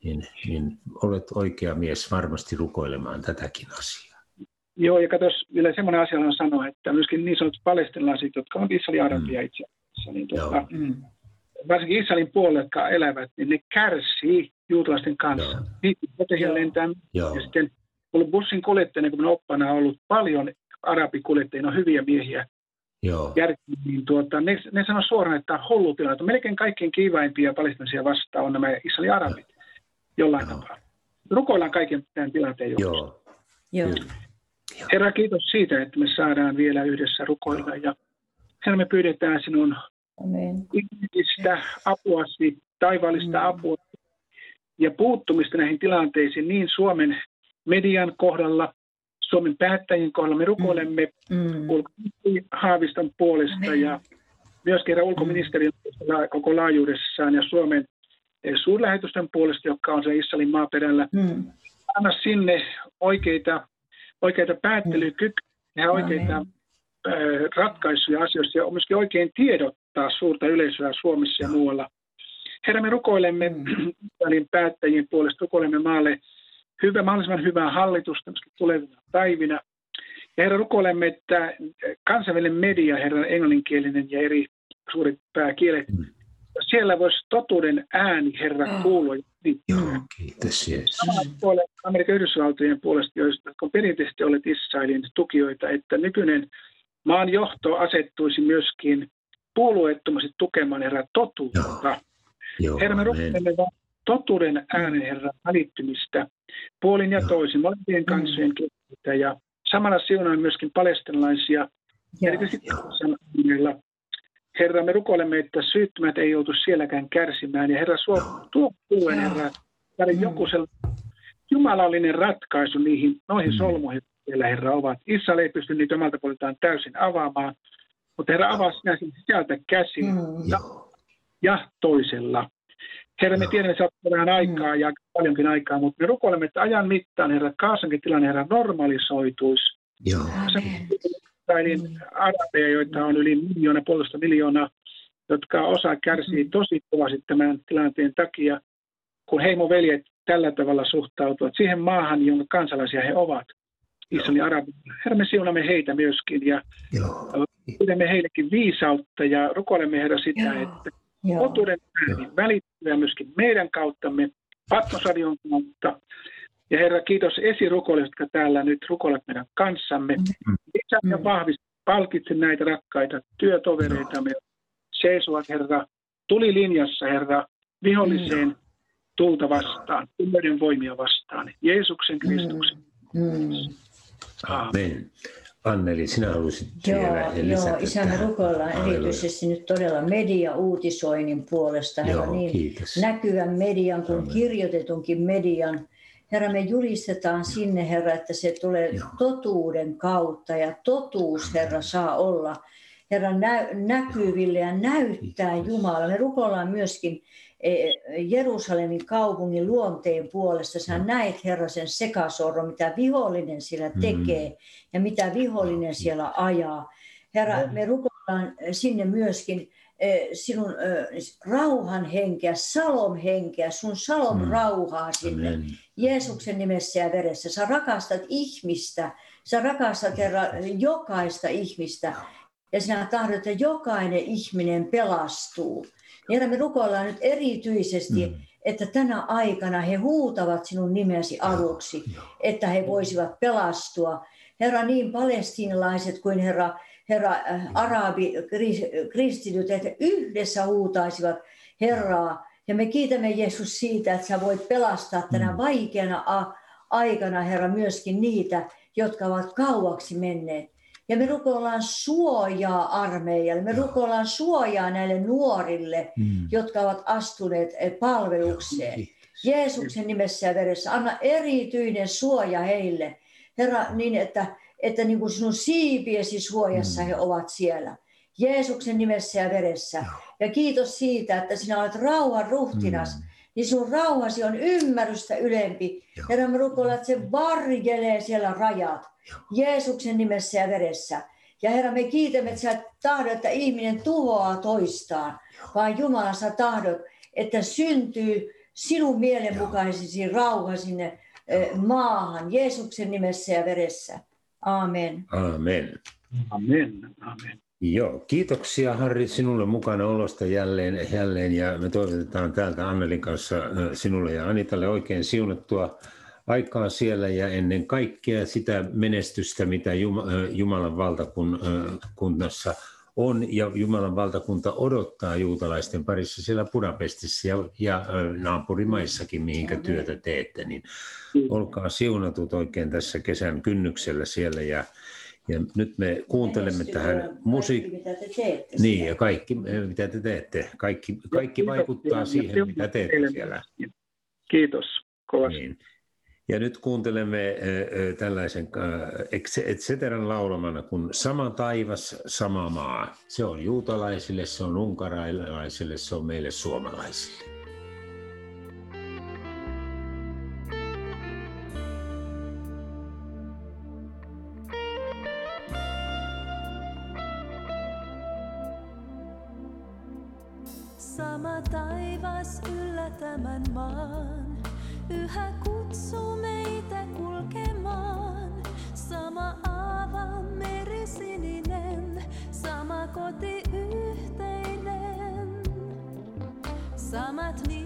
niin, niin olet oikea mies varmasti rukoilemaan tätäkin asiaa. Joo, ja katsos, vielä semmoinen asia on sanoa, että myöskin niin sanotut palestinalaiset, jotka on Israelin arabia mm. itse asiassa, niin tuota, mm varsinkin Israelin puolelle, jotka elävät, niin ne kärsii juutalaisten kanssa. Niitä koteja lentää. Ja sitten ollut bussin kuljettajana, kun oppana on ollut paljon arabikuljettajia, on hyviä miehiä. Joo. Järki, niin tuota, ne, ne sanoo suoraan, että tämä on hullu tilanne. Melkein kaikkein kiivaimpia palestinisia vastaan on nämä Israelin arabit jollain Joo. tapaa. Rukoillaan kaiken tämän tilanteen Joo. Joo. Herra, kiitos siitä, että me saadaan vielä yhdessä rukoilla. Ja Herra, me pyydetään sinun ihmisistä apuasi, taivaallista mm. apua ja puuttumista näihin tilanteisiin niin Suomen median kohdalla, Suomen päättäjien kohdalla. Me rukoilemme mm. mm. Haaviston puolesta Amen. ja myös kerran ulkoministeriön mm. koko laajuudessaan ja Suomen eh, suurlähetysten puolesta, joka on se Israelin maaperällä. Mm. Anna sinne oikeita, oikeita päättelykykyjä ja oikeita Amen. Eh, ratkaisuja asioista ja myöskin oikein tiedottaa suurta yleisöä Suomessa ja muualla. Herra, me rukoilemme mm. päättäjien puolesta, rukoilemme maalle hyvä, mahdollisimman hyvää hallitusta tulevina päivinä. Ja Herra, rukoilemme, että kansainvälinen media, Herra, englanninkielinen ja eri suuret pääkielet, mm. siellä voisi totuuden ääni, Herra, oh. kuulua. Joo, kiitos Jeesus. Amerikan Yhdysvaltojen puolesta, joista on perinteisesti olleet Israelin tukijoita, että nykyinen maan johto asettuisi myöskin puolueettomasti tukemaan Herra totuutta. Joo. Joo, Herra, me rukoilemme totuuden äänen Herran välittymistä puolin ja toisin, molempien kansojen keskeltä ja samalla siunaan myöskin palestinalaisia, erityisesti Herra, me rukoilemme, että syyttömät ei joutu sielläkään kärsimään. Ja Herra, suo, tuo tuen, Herra, että mm. joku jumalallinen ratkaisu niihin, noihin mm. solmuihin, siellä Herra ovat. Israel ei pysty niitä omalta puoleltaan täysin avaamaan, mutta Herra avaa sinä sieltä käsin mm. ja, ja toisella. Herra, me tiedämme, että sä vähän aikaa ja paljonkin aikaa, mutta me rukoilemme, että ajan mittaan, Herra, Kaasankin tilanne, Herra, normalisoituisi. Joo. Israelin arabeja, joita on yli miljoona, puolitoista miljoonaa, jotka osa kärsii mm. tosi kovasti tämän tilanteen takia, kun heimoveljet tällä tavalla suhtautuvat siihen maahan, jonka kansalaisia he ovat. Israelin arabi. Herra, me siunamme heitä myöskin ja pidämme heillekin viisautta ja rukoilemme Herra sitä, Joo. että totuuden ääni välittyy myöskin meidän kauttamme, Patmosradion kautta. Ja Herra, kiitos esirukoille, jotka täällä nyt rukoilet meidän kanssamme. Mm. Lisää ja mm. vahvista, palkitse näitä rakkaita työtovereitamme. Seisovat, Herra, tuli linjassa, Herra, viholliseen mm. tulta vastaan, ymmärryn voimia vastaan. Jeesuksen Kristuksen. Mm. Amen. Anneli, sinä haluaisit joo, vielä lisätä Joo, isämme rukoillaan erityisesti nyt todella media-uutisoinnin puolesta, Herra, joo, niin kiitos. näkyvän median kuin Amen. kirjoitetunkin median. Herra, me julistetaan sinne, Herra, että se tulee joo. totuuden kautta ja totuus, Herra, saa olla Herra nä- näkyville ja näyttää Jumala. Me rukoillaan myöskin Jerusalemin kaupungin luonteen puolesta. Sä näet, Herra, sen sekasorron, mitä vihollinen siellä mm. tekee mm. ja mitä vihollinen siellä ajaa. Herra, me rukoillaan sinne myöskin e, sinun rauhan henkeä, salom henkeä, sun salom mm. rauhaa sinne. Amen. Jeesuksen nimessä ja veressä. Sä rakastat ihmistä, sä rakastat Herra jokaista ihmistä ja sinä tahdot, että jokainen ihminen pelastuu. Herra, me rukoillaan nyt erityisesti, mm. että tänä aikana he huutavat sinun nimesi aluksi, että he voisivat pelastua. Herra, niin palestinalaiset kuin Herra, Herra äh, arabi, kristityt, että yhdessä huutaisivat Herraa. Ja me kiitämme Jeesus siitä, että sä voit pelastaa tänä mm. vaikeana aikana, Herra, myöskin niitä, jotka ovat kauaksi menneet. Ja me rukoillaan suojaa armeijalle, me rukoillaan suojaa näille nuorille, mm. jotka ovat astuneet eh, palvelukseen. Jeesuksen nimessä ja veressä, anna erityinen suoja heille. Herra, niin että, että niin kuin sinun siipiesi suojassa mm. he ovat siellä. Jeesuksen nimessä ja veressä. Ja kiitos siitä, että sinä olet rauhan ruhtinas. Mm. Niin sun rauhasi on ymmärrystä ylempi. Herra, me rukoillaan, että se varjelee siellä rajat. Jeesuksen nimessä ja veressä. Ja Herra, me kiitämme, että sä tahdot, että ihminen tuhoaa toistaan, vaan Jumala sä tahdot, että syntyy sinun mielenmukaisesi rauha sinne maahan, Jeesuksen nimessä ja veressä. Amen. Amen. Amen. Amen. Joo, kiitoksia Harri sinulle mukana olosta jälleen, jälleen ja me toivotetaan täältä Annelin kanssa sinulle ja Anitalle oikein siunattua aikaa siellä ja ennen kaikkea sitä menestystä, mitä Jumalan valtakunnassa on ja Jumalan valtakunta odottaa juutalaisten parissa siellä Budapestissa ja, ja naapurimaissakin, mihinkä työtä teette. Niin olkaa siunatut oikein tässä kesän kynnyksellä siellä ja ja nyt me kuuntelemme tähän mitä te teette Niin, ja kaikki, mitä te teette. Kaikki, kaikki vaikuttaa siihen, mitä teette siellä. Kiitos kovasti. Niin. Ja nyt kuuntelemme tällaisen et ceteran laulamana kuin Sama taivas, sama maa. Se on juutalaisille, se on unkarailaisille, se on meille suomalaisille. Sama taivas yllä tämän maan, yhä kutsuu meitä kulkemaan. Sama aava meri sininen, sama koti yhteinen. Samat niityt,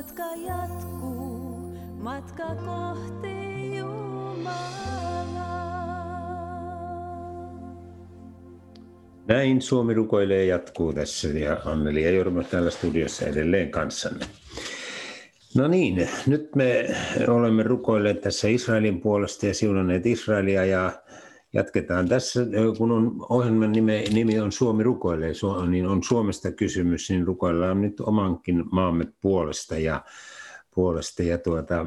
Matka jatkuu, matka kohti Jumalaa. Näin Suomi rukoilee jatkuu tässä ja Anneli ja Jorma täällä studiossa edelleen kanssanne. No niin, nyt me olemme rukoilleet tässä Israelin puolesta ja siunanneet Israelia ja jatketaan tässä, kun on ohjelman nimi, nimi on Suomi rukoilee, niin on Suomesta kysymys, niin rukoillaan nyt omankin maamme puolesta ja puolesta. Ja tuota,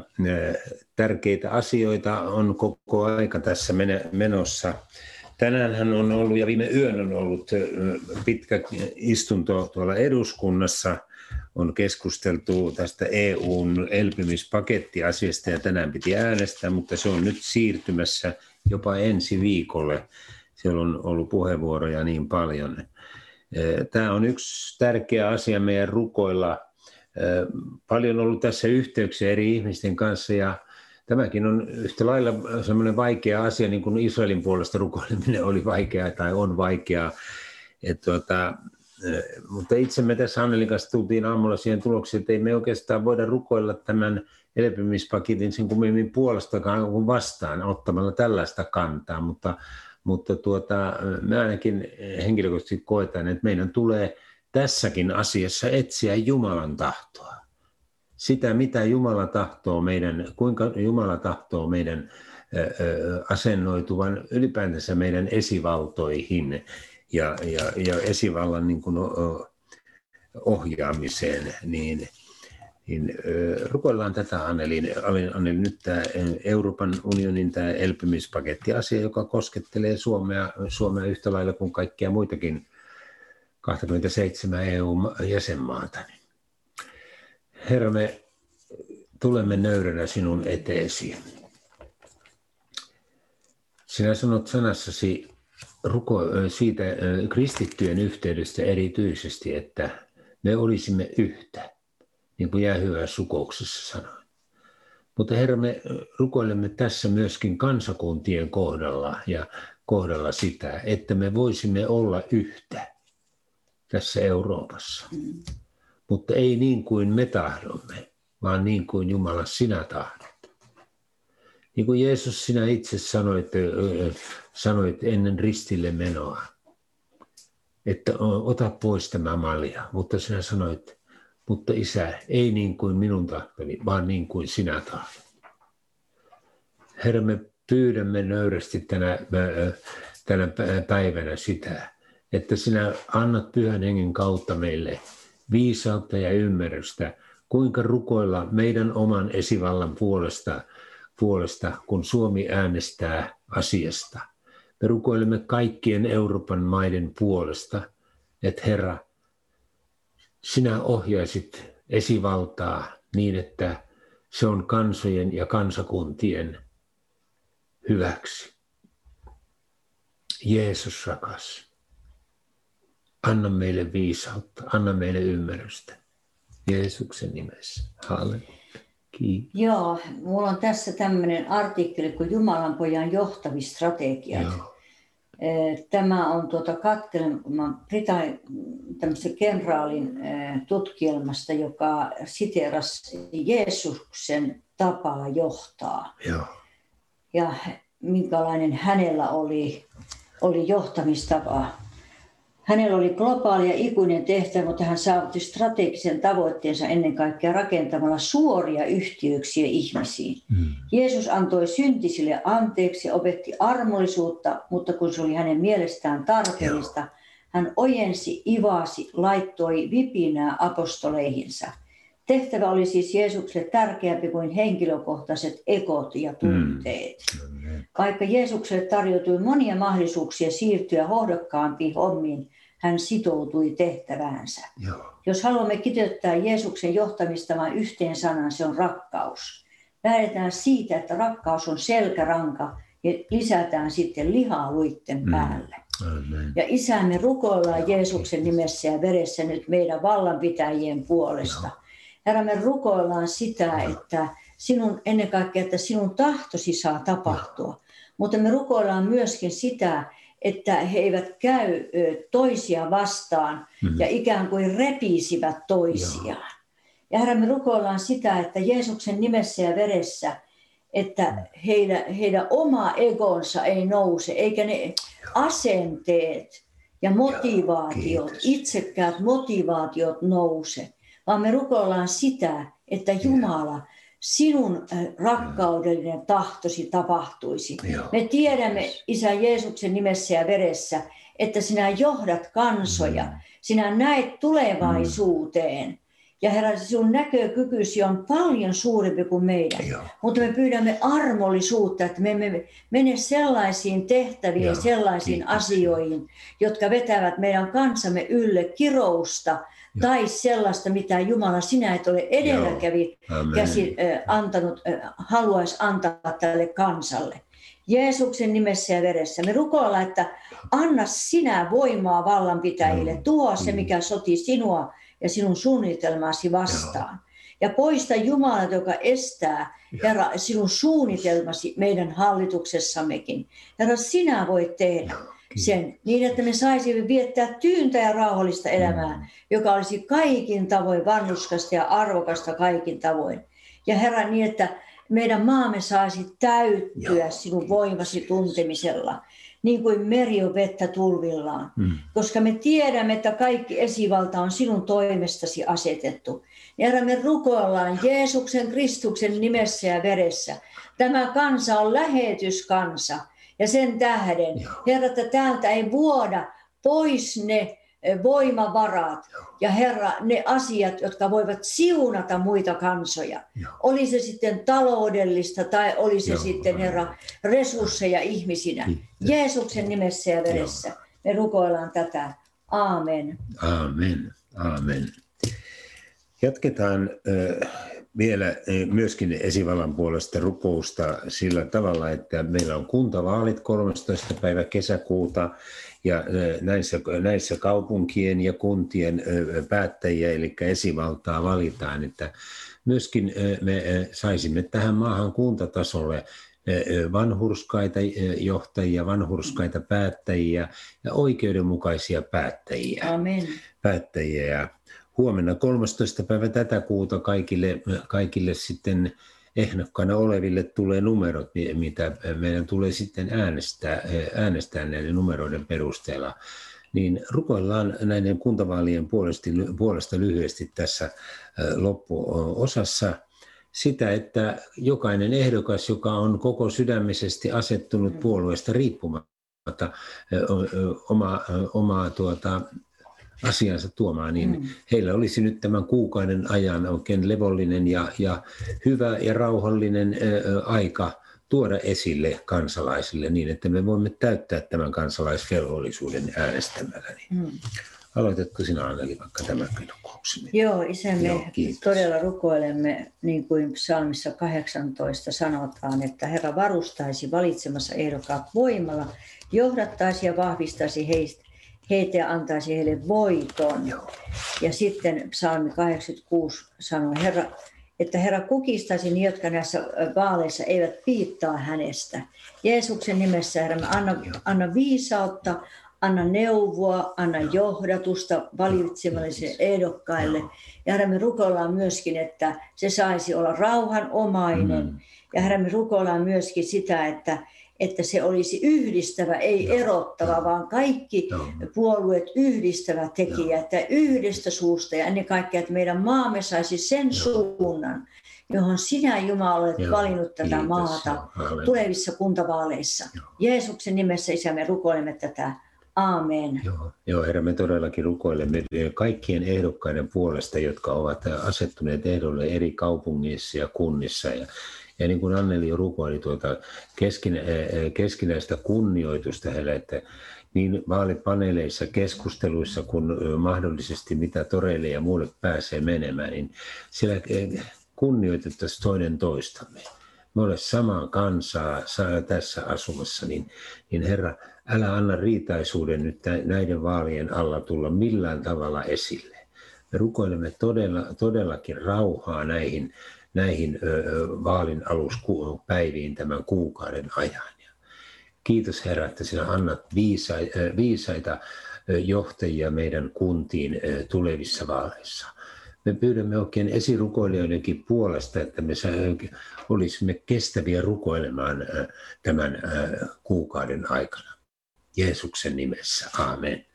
tärkeitä asioita on koko aika tässä menossa. Tänään on ollut ja viime yön on ollut pitkä istunto tuolla eduskunnassa. On keskusteltu tästä EUn elpymispakettiasiasta ja tänään piti äänestää, mutta se on nyt siirtymässä jopa ensi viikolle. Siellä on ollut puheenvuoroja niin paljon. Tämä on yksi tärkeä asia meidän rukoilla. Paljon on ollut tässä yhteyksiä eri ihmisten kanssa ja tämäkin on yhtä lailla semmoinen vaikea asia, niin kuin Israelin puolesta rukoileminen oli vaikeaa tai on vaikeaa. Et tuota, mutta itse me tässä Annelin kanssa tultiin aamulla siihen tulokseen, että ei me oikeastaan voida rukoilla tämän elpymispaketin sen kummemmin puolestakaan kuin vastaan ottamalla tällaista kantaa, mutta, mutta tuota, me ainakin henkilökohtaisesti koetaan, että meidän tulee tässäkin asiassa etsiä Jumalan tahtoa. Sitä, mitä Jumala tahtoo meidän, kuinka Jumala tahtoo meidän asennoituvan ylipäätänsä meidän esivaltoihin ja, ja, ja esivallan niin kuin ohjaamiseen, niin, niin rukoillaan tätä Anneli. Anneli, nyt tämä Euroopan unionin tämä elpymispaketti-asia, joka koskettelee Suomea, Suomea yhtä lailla kuin kaikkia muitakin 27 EU-jäsenmaata. Herra, me tulemme nöyränä sinun eteesi. Sinä sanot sanassasi ruko, siitä kristittyjen yhteydestä erityisesti, että me olisimme yhtä, niin kuin hyvä sukouksessa sanoi. Mutta Herra, me rukoilemme tässä myöskin kansakuntien kohdalla ja kohdalla sitä, että me voisimme olla yhtä tässä Euroopassa. Mutta ei niin kuin me tahdomme, vaan niin kuin Jumala sinä tahdot. Niin kuin Jeesus sinä itse sanoit, sanoit ennen ristille menoa, että ota pois tämä malja, mutta sinä sanoit, mutta isä, ei niin kuin minun tahtoni, vaan niin kuin sinä tahdot. Herra, me pyydämme nöyrästi tänä, tänä päivänä sitä, että sinä annat pyhän hengen kautta meille viisautta ja ymmärrystä, kuinka rukoilla meidän oman esivallan puolesta – puolesta, kun Suomi äänestää asiasta. Me rukoilemme kaikkien Euroopan maiden puolesta, että Herra, sinä ohjaisit esivaltaa niin, että se on kansojen ja kansakuntien hyväksi. Jeesus rakas, anna meille viisautta, anna meille ymmärrystä. Jeesuksen nimessä. Halleluja. Kiitos. Joo, mulla on tässä tämmöinen artikkeli kuin Jumalan pojan johtavistrategiat. Joo. Tämä on tuota kattelema Britannian kenraalin tutkielmasta, joka siteerasi Jeesuksen tapaa johtaa. Joo. Ja minkälainen hänellä oli, oli johtamistapa. Hänellä oli globaali ja ikuinen tehtävä, mutta hän saavutti strategisen tavoitteensa ennen kaikkea rakentamalla suoria yhteyksiä ihmisiin. Mm. Jeesus antoi syntisille anteeksi ja opetti armollisuutta, mutta kun se oli hänen mielestään tarpeellista, Joo. hän ojensi, ivasi, laittoi vipinää apostoleihinsa. Tehtävä oli siis Jeesukselle tärkeämpi kuin henkilökohtaiset ekot ja tunteet. Mm. Vaikka Jeesukselle tarjoutui monia mahdollisuuksia siirtyä hohdokkaampiin hommiin, hän sitoutui tehtäväänsä. Joo. Jos haluamme kiteyttää Jeesuksen johtamista vain yhteen sanaan, se on rakkaus. Lähdetään siitä, että rakkaus on selkäranka ja lisätään sitten lihaa luitten mm. päälle. Amen. Ja isämme rukoillaan Jeesuksen nimessä ja veressä nyt meidän vallanpitäjien puolesta. Joo. Herra, me rukoillaan sitä, Joo. että sinun, ennen kaikkea, että sinun tahtosi saa tapahtua. Joo. Mutta me rukoillaan myöskin sitä, että he eivät käy toisia vastaan mm-hmm. ja ikään kuin repiisivät toisiaan. Joo. Ja Herra, me rukoillaan sitä, että Jeesuksen nimessä ja veressä, että heidän, heidän oma egonsa ei nouse, eikä ne asenteet ja motivaatiot, Joo, itsekkäät motivaatiot nouse, vaan me rukoillaan sitä, että Jumala sinun äh, rakkaudellinen tahtosi tapahtuisi. Joo. Me tiedämme, Isä Jeesuksen nimessä ja veressä, että sinä johdat kansoja. Mm. Sinä näet tulevaisuuteen. Mm. Ja Herra, sinun näkökykysi on paljon suurempi kuin meidän. Joo. Mutta me pyydämme armollisuutta, että me emme mene sellaisiin tehtäviin, Joo. sellaisiin Kiitos. asioihin, jotka vetävät meidän kansamme ylle kirousta, tai sellaista, mitä Jumala sinä et ole edelläkävijä Amen. käsi antanut, haluaisi antaa tälle kansalle. Jeesuksen nimessä ja veressä. Me rukoillaan, että anna sinä voimaa vallanpitäjille. Tuo se, mikä sotii sinua ja sinun suunnitelmaasi vastaan. Ja poista Jumalat, joka estää, Herra, sinun suunnitelmasi meidän hallituksessammekin. Herra, sinä voit tehdä sen niin, että me saisimme viettää tyyntä ja rauhallista elämää, joka olisi kaikin tavoin vanhuskasta ja arvokasta kaikin tavoin. Ja Herra, niin että meidän maamme saisi täyttyä Joo. sinun voimasi tuntemisella, niin kuin meri on vettä tulvillaan. Mm. Koska me tiedämme, että kaikki esivalta on sinun toimestasi asetettu. Ja Herra, me rukoillaan Jeesuksen Kristuksen nimessä ja veressä. Tämä kansa on lähetyskansa. Ja sen tähden, Joo. Herra, että täältä ei vuoda pois ne eh, voimavarat ja Herra, ne asiat, jotka voivat siunata muita kansoja. Joo. Oli se sitten taloudellista tai oli se Joo. sitten, Herra, resursseja ihmisinä. Kiitos. Jeesuksen nimessä ja veressä. Me rukoillaan tätä. Aamen. Amen, amen. Jatketaan äh, vielä äh, myöskin esivallan puolesta rukousta sillä tavalla, että meillä on kuntavaalit 13. päivä kesäkuuta ja äh, näissä, näissä kaupunkien ja kuntien äh, päättäjiä, eli esivaltaa valitaan, että myöskin me saisimme tähän maahan kuntatasolle vanhurskaita johtajia, vanhurskaita päättäjiä ja oikeudenmukaisia päättäjiä Amen. päättäjiä. Huomenna 13. päivä tätä kuuta kaikille, kaikille sitten ehdokkaana oleville tulee numerot, mi- mitä meidän tulee sitten äänestää, äänestää näiden numeroiden perusteella. Niin rukoillaan näiden kuntavaalien puolesta, puolesta lyhyesti tässä loppuosassa sitä, että jokainen ehdokas, joka on koko sydämisesti asettunut puolueesta riippumatta ö, ö, oma, ö, omaa tuota, asiansa tuomaan, niin Mm. heillä olisi nyt tämän kuukauden ajan oikein levollinen ja, ja hyvä ja rauhallinen ö, aika tuoda esille kansalaisille niin, että me voimme täyttää tämän kansalaisvelvollisuuden äänestämällä. Niin Mm. aloitatko sinä Anneli vaikka tämän kokouksen? Joo, isämme Joo, kiitos. todella rukoilemme, niin kuin psalmissa 18 sanotaan, että Herra varustaisi valitsemassa ehdokkaat voimalla, johdattaisi ja vahvistaisi heistä, heitä ja antaisi heille voiton. Joo. Ja sitten psalmi 86 sanoo, Herra, että Herra kukistaisi ne, jotka näissä vaaleissa eivät piittaa hänestä. Jeesuksen nimessä, Herra, anna, anna viisautta, anna neuvoa, anna johdatusta valitsemallisille ehdokkaille. Ja Herra, me rukoillaan myöskin, että se saisi olla rauhanomainen. Mm. Ja Herra, me rukoillaan myöskin sitä, että, että se olisi yhdistävä, ei Joo. erottava, vaan kaikki Joo. puolueet yhdistävä tekijä, että yhdestä suusta ja ennen kaikkea, että meidän maamme saisi sen suunnan, johon sinä Jumala olet Joo. valinnut tätä Kiitos. maata Joo. Tulevissa kuntavaaleissa. Joo. Jeesuksen nimessä isä me rukoilemme tätä. Aamen. Joo, joo, herra, me todellakin rukoilemme kaikkien ehdokkaiden puolesta, jotka ovat asettuneet ehdolle eri kaupungeissa ja kunnissa. Ja, ja niin kuin Anneli jo rukoili tuota keskin, eh, keskinäistä kunnioitusta heille, että niin vaalipaneeleissa, keskusteluissa kuin eh, mahdollisesti mitä toreille ja muulle pääsee menemään, niin siellä eh, kunnioitettaisiin toinen toistamme. Me olemme samaa kansaa saa tässä asumassa, niin, niin Herra, älä anna riitaisuuden nyt näiden vaalien alla tulla millään tavalla esille. Me rukoilemme todella, todellakin rauhaa näihin, näihin vaalin aluspäiviin tämän kuukauden ajan. Ja kiitos Herra, että sinä annat viisaita johtajia meidän kuntiin tulevissa vaaleissa. Me pyydämme oikein esirukoilijoidenkin puolesta, että me olisimme kestäviä rukoilemaan tämän kuukauden aikana. Jeesuksen nimessä. Amen.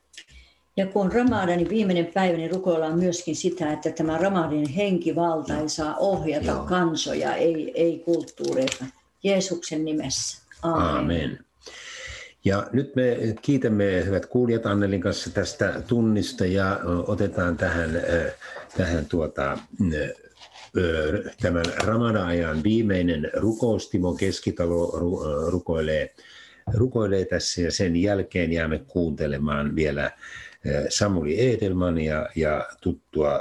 Ja kun Ramadanin viimeinen päivä, niin rukoillaan myöskin sitä, että tämä Ramadanin henkivalta ei saa ohjata Joo. kansoja, ei, ei kulttuureita. Jeesuksen nimessä. Aamen. Amen. Ja nyt me kiitämme hyvät kuulijat Annelin kanssa tästä tunnista ja otetaan tähän, ö, tähän tuota, ö, tämän Ramada-ajan viimeinen rukous. Timo Keskitalo ö, rukoilee, rukoilee tässä ja sen jälkeen jäämme kuuntelemaan vielä Samuli Edelmania ja tuttua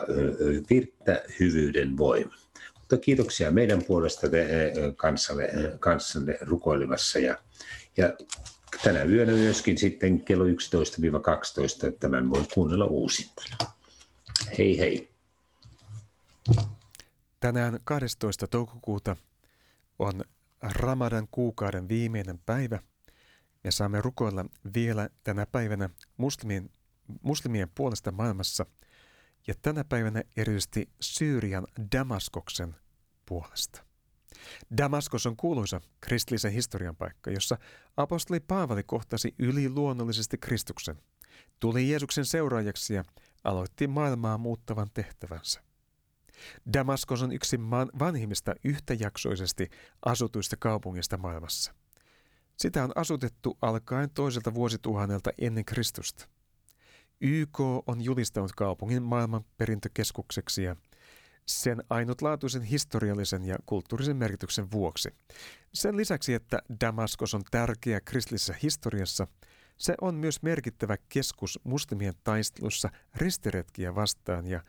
Virttä Hyvyyden voima. Mutta kiitoksia meidän puolesta te kanssalle, kanssanne rukoilemassa ja, ja tänä yönä myöskin sitten kello 11-12 tämän voi kuunnella uusintana. Hei hei. Tänään 12. toukokuuta on Ramadan kuukauden viimeinen päivä ja saamme rukoilla vielä tänä päivänä muslimien, muslimien puolesta maailmassa ja tänä päivänä erityisesti Syyrian Damaskoksen puolesta. Damaskos on kuuluisa kristillisen historian paikka, jossa apostoli Paavali kohtasi yliluonnollisesti Kristuksen, tuli Jeesuksen seuraajaksi ja aloitti maailmaa muuttavan tehtävänsä. Damaskos on yksi maan vanhimmista yhtäjaksoisesti asutuista kaupungista maailmassa. Sitä on asutettu alkaen toiselta vuosituhannelta ennen Kristusta. YK on julistanut kaupungin maailman perintökeskukseksi ja sen ainutlaatuisen historiallisen ja kulttuurisen merkityksen vuoksi. Sen lisäksi, että Damaskos on tärkeä kristillisessä historiassa, se on myös merkittävä keskus muslimien taistelussa ristiretkiä vastaan ja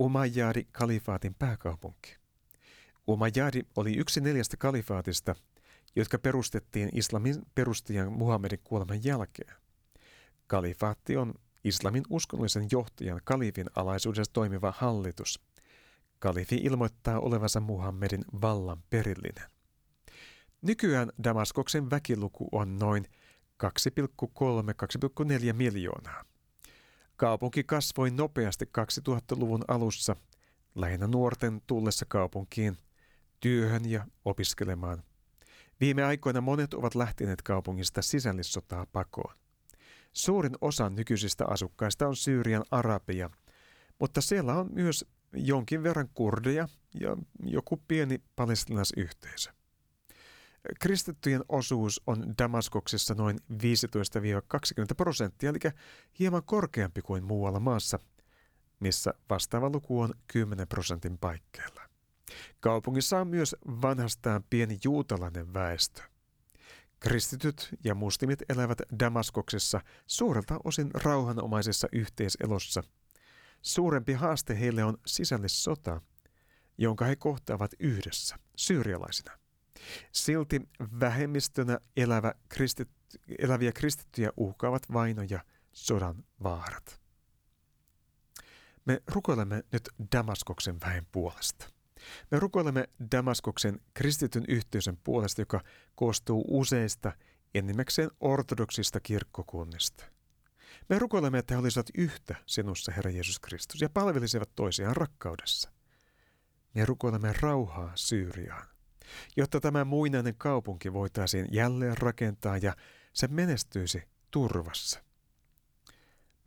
Umayyadi kalifaatin pääkaupunki. Umayyadi oli yksi neljästä kalifaatista, jotka perustettiin islamin perustajan Muhammedin kuoleman jälkeen. Kalifaatti on islamin uskonnollisen johtajan kalifin alaisuudessa toimiva hallitus – Kalifi ilmoittaa olevansa Muhammedin vallan perillinen. Nykyään Damaskoksen väkiluku on noin 2,3-2,4 miljoonaa. Kaupunki kasvoi nopeasti 2000-luvun alussa lähinnä nuorten tullessa kaupunkiin työhön ja opiskelemaan. Viime aikoina monet ovat lähteneet kaupungista sisällissotaa pakoon. Suurin osa nykyisistä asukkaista on Syyrian arabia, mutta siellä on myös jonkin verran kurdeja ja joku pieni palestinaisyhteisö. Kristittyjen osuus on Damaskoksessa noin 15-20 prosenttia, eli hieman korkeampi kuin muualla maassa, missä vastaava luku on 10 prosentin paikkeilla. Kaupungissa on myös vanhastaan pieni juutalainen väestö. Kristityt ja muslimit elävät Damaskoksessa suurelta osin rauhanomaisessa yhteiselossa – Suurempi haaste heille on sisällissota, jonka he kohtaavat yhdessä, syyrialaisina. Silti vähemmistönä elävä kristit, eläviä kristittyjä uhkaavat vaino ja sodan vaarat. Me rukoilemme nyt Damaskoksen väen puolesta. Me rukoilemme Damaskoksen kristityn yhteisön puolesta, joka koostuu useista enimmäkseen ortodoksista kirkkokunnista – me rukoilemme, että he olisivat yhtä sinussa, Herra Jeesus Kristus, ja palvelisivat toisiaan rakkaudessa. Me rukoilemme rauhaa Syyriaan, jotta tämä muinainen kaupunki voitaisiin jälleen rakentaa ja se menestyisi turvassa.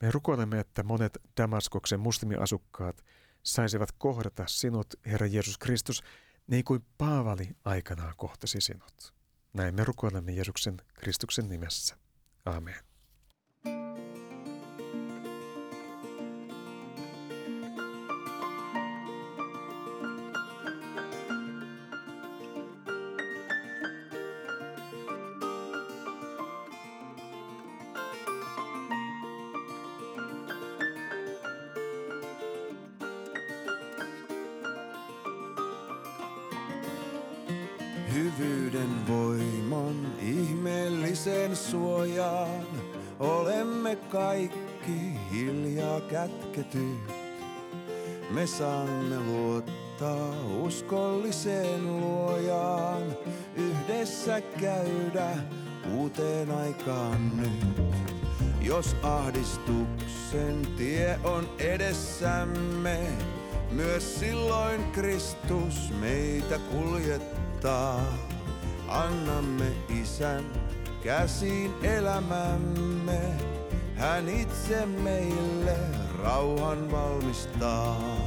Me rukoilemme, että monet Damaskoksen muslimiasukkaat saisivat kohdata sinut, Herra Jeesus Kristus, niin kuin Paavali aikanaan kohtasi sinut. Näin me rukoilemme Jeesuksen Kristuksen nimessä. Amen. Suojaan olemme kaikki hiljaa kätketyt. Me saamme luottaa uskolliseen luojaan, yhdessä käydä uuteen aikaan nyt. Jos ahdistuksen tie on edessämme, myös silloin Kristus meitä kuljettaa. Annamme isän käsiin elämämme. Hän itse meille rauhan valmistaa.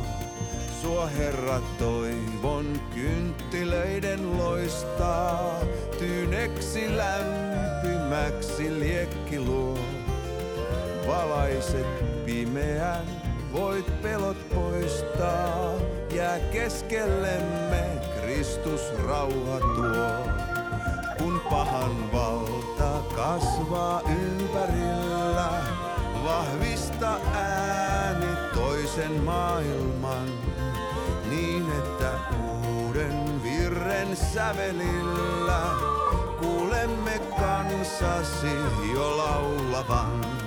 Sua Herra toivon kynttilöiden loistaa. Tyyneksi lämpimäksi liekki luo. Valaiset pimeän, voit pelot poistaa. Jää keskellemme Kristus rauha tuo. Pahan valta kasvaa ympärillä, vahvista toisen maailman niin, että uuden virren sävelillä kuulemme kansasi jo laulavan.